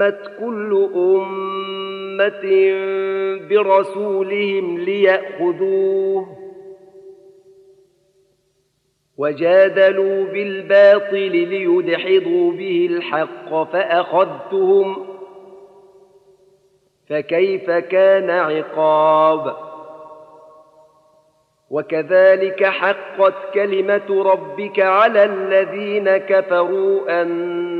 وهمت كل أمة برسولهم ليأخذوه وجادلوا بالباطل ليدحضوا به الحق فأخذتهم فكيف كان عقاب وكذلك حقت كلمة ربك على الذين كفروا أن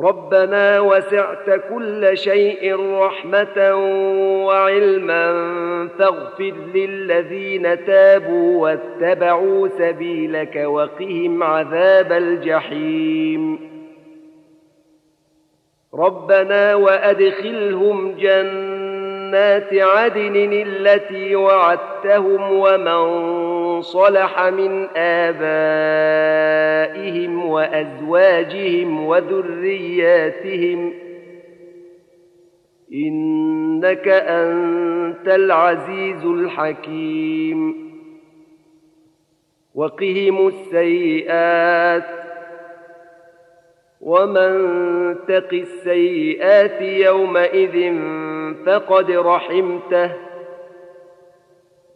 ربنا وسعت كل شيء رحمة وعلما فاغفر للذين تابوا واتبعوا سبيلك وقهم عذاب الجحيم. ربنا وأدخلهم جنات عدن التي وعدتهم ومن صلح من آبائهم وأزواجهم وذرياتهم. إنك أنت العزيز الحكيم. وقهم السيئات. ومن تق السيئات يومئذ فقد رحمته.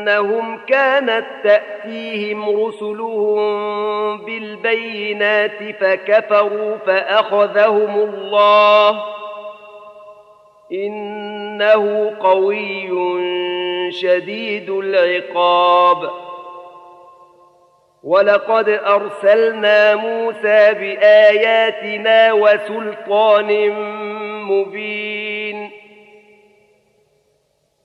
أنهم كانت تأتيهم رسلهم بالبينات فكفروا فأخذهم الله إنه قوي شديد العقاب ولقد أرسلنا موسى بآياتنا وسلطان مبين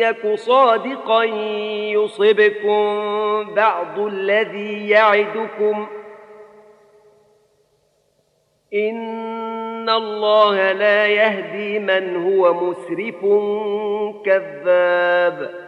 يك صادقا يصبكم بعض الذي يعدكم ان الله لا يهدي من هو مسرف كذاب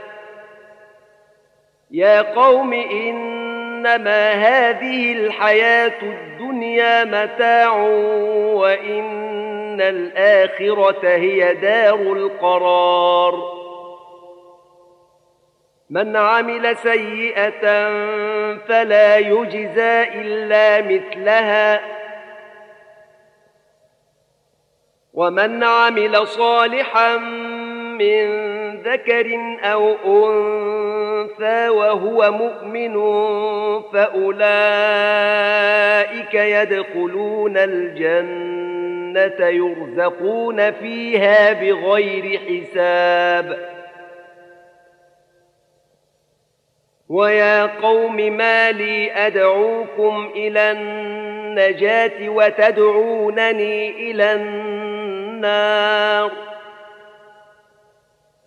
يا قوم إنما هذه الحياة الدنيا متاع وإن الآخرة هي دار القرار. من عمل سيئة فلا يجزى إلا مثلها. ومن عمل صالحا من ذكر أو أنثى وهو مؤمن فاولئك يدخلون الجنه يرزقون فيها بغير حساب. ويا قوم ما لي ادعوكم إلى النجاه وتدعونني النار النار.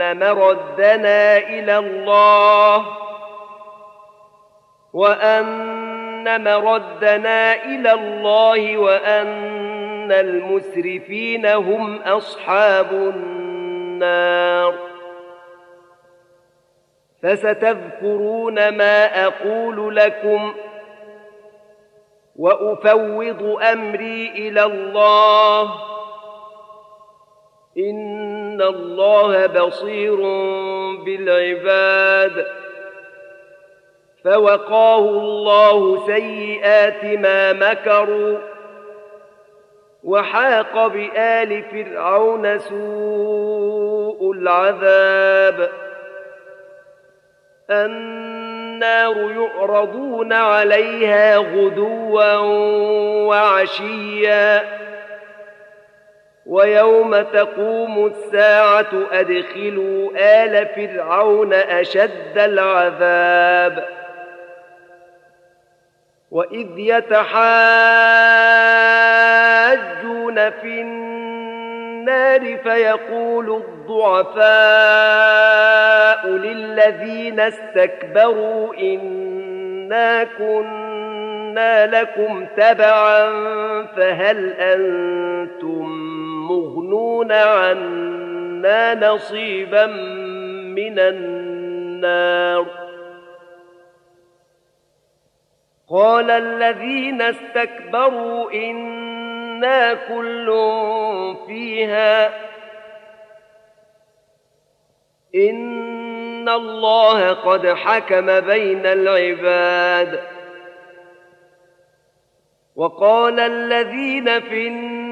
أن مردنا إلى الله وأن مردنا إلى الله وأن المسرفين هم أصحاب النار فستذكرون ما أقول لكم وأفوض أمري إلى الله إن الله بصير بالعباد فوقاه الله سيئات ما مكروا وحاق بآل فرعون سوء العذاب النار يعرضون عليها غدوا وعشيا ويوم تقوم الساعة أدخلوا آل فرعون أشد العذاب. وإذ يتحاجون في النار فيقول الضعفاء للذين استكبروا إنا كنا لكم تبعا فهل أنتم مغنون عنا نصيبا من النار قال الذين استكبروا إنا كل فيها إن الله قد حكم بين العباد وقال الذين في النار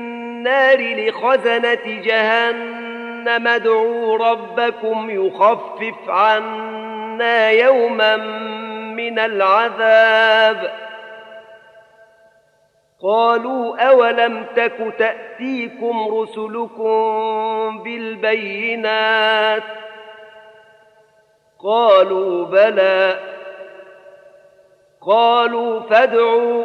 لخزنة جهنم. ادعوا ربكم يخفف عنا يوما من العذاب. قالوا أولم تك تأتيكم رسلكم بالبينات؟ قالوا بلى. قالوا فادعوا.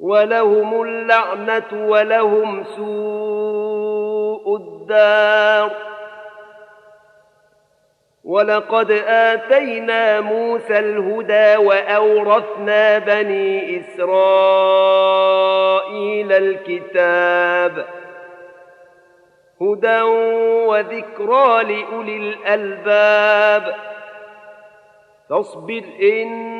ولهم اللعنة ولهم سوء الدار. ولقد آتينا موسى الهدى وأورثنا بني إسرائيل الكتاب هدى وذكرى لأولي الألباب. فاصبر إن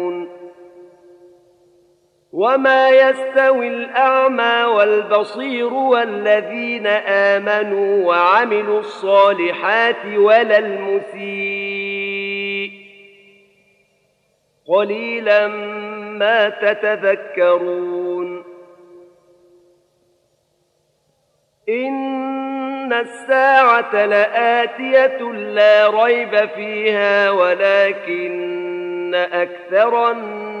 وما يستوي الأعمى والبصير والذين آمنوا وعملوا الصالحات ولا المسيء قليلا ما تتذكرون إن الساعة لآتية لا ريب فيها ولكن أكثر الناس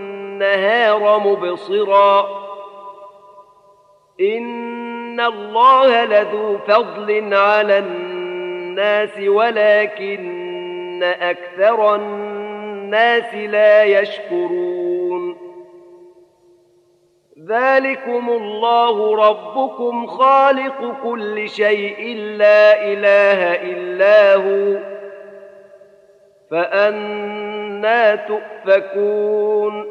مبصرا. إن الله لذو فضل على الناس ولكن أكثر الناس لا يشكرون. ذلكم الله ربكم خالق كل شيء لا إله إلا هو. فأنا تؤفكون.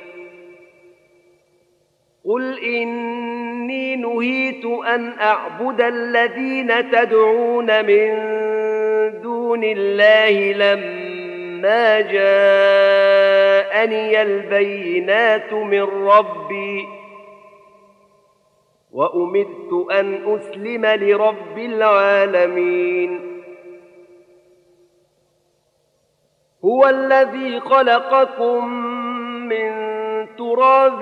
قل إني نهيت أن أعبد الذين تدعون من دون الله لما جاءني البينات من ربي وأمرت أن أسلم لرب العالمين هو الذي خلقكم من تراب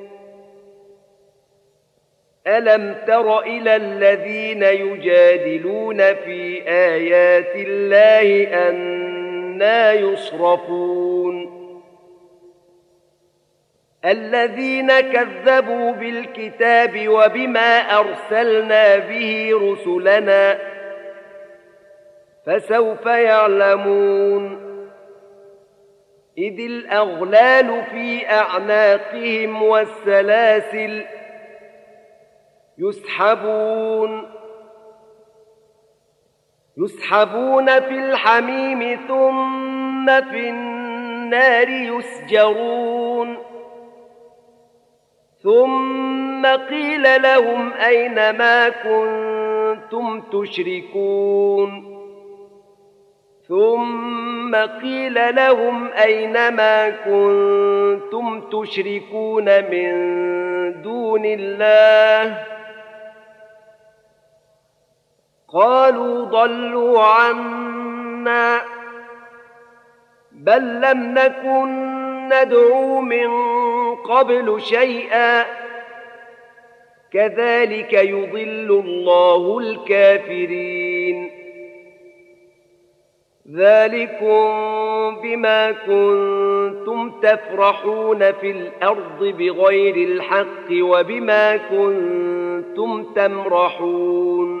ألم تر إلى الذين يجادلون في آيات الله أنا يصرفون الذين كذبوا بالكتاب وبما أرسلنا به رسلنا فسوف يعلمون إذ الأغلال في أعناقهم والسلاسل يسحبون. يسحبون في الحميم ثم في النار يسجرون. ثم قيل لهم أين ما كنتم تشركون. ثم قيل لهم أين ما كنتم تشركون من دون الله. قالوا ضلوا عنا بل لم نكن ندعو من قبل شيئا كذلك يضل الله الكافرين. ذلكم بما كنتم تفرحون في الأرض بغير الحق وبما كنتم تمرحون.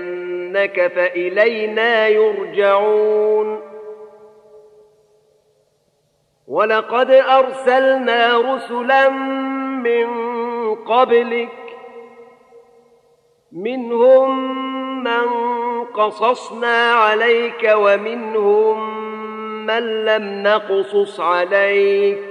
فإلينا يرجعون. ولقد أرسلنا رسلا من قبلك منهم من قصصنا عليك ومنهم من لم نقصص عليك.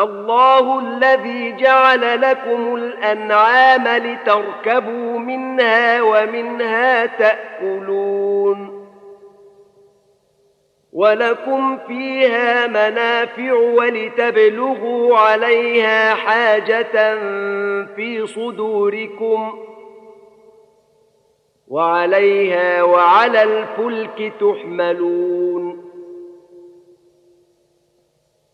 الله الذي جعل لكم الأنعام لتركبوا منها ومنها تأكلون ولكم فيها منافع ولتبلغوا عليها حاجة في صدوركم وعليها وعلى الفلك تحملون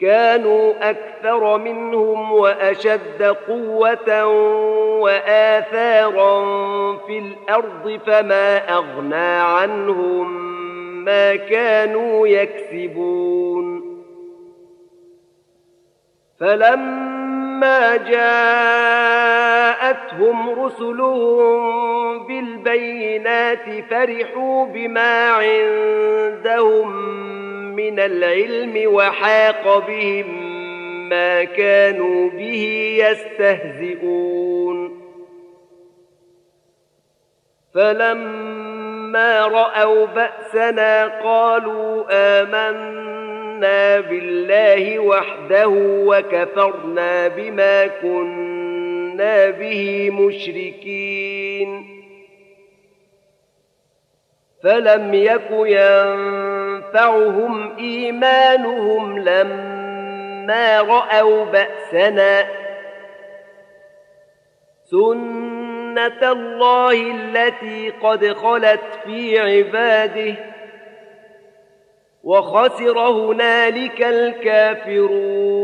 كانوا أكثر منهم وأشد قوة وآثارا في الأرض فما أغنى عنهم ما كانوا يكسبون. فلما جاءتهم رسلهم بالبينات فرحوا بما عندهم من العلم وحاق بهم ما كانوا به يستهزئون. فلما رأوا بأسنا قالوا آمنا بالله وحده وكفرنا بما كنا به مشركين. فلم يك ينفعهم إيمانهم لما رأوا بأسنا. سنه الله التي قد خلت في عباده وخسر هنالك الكافرون.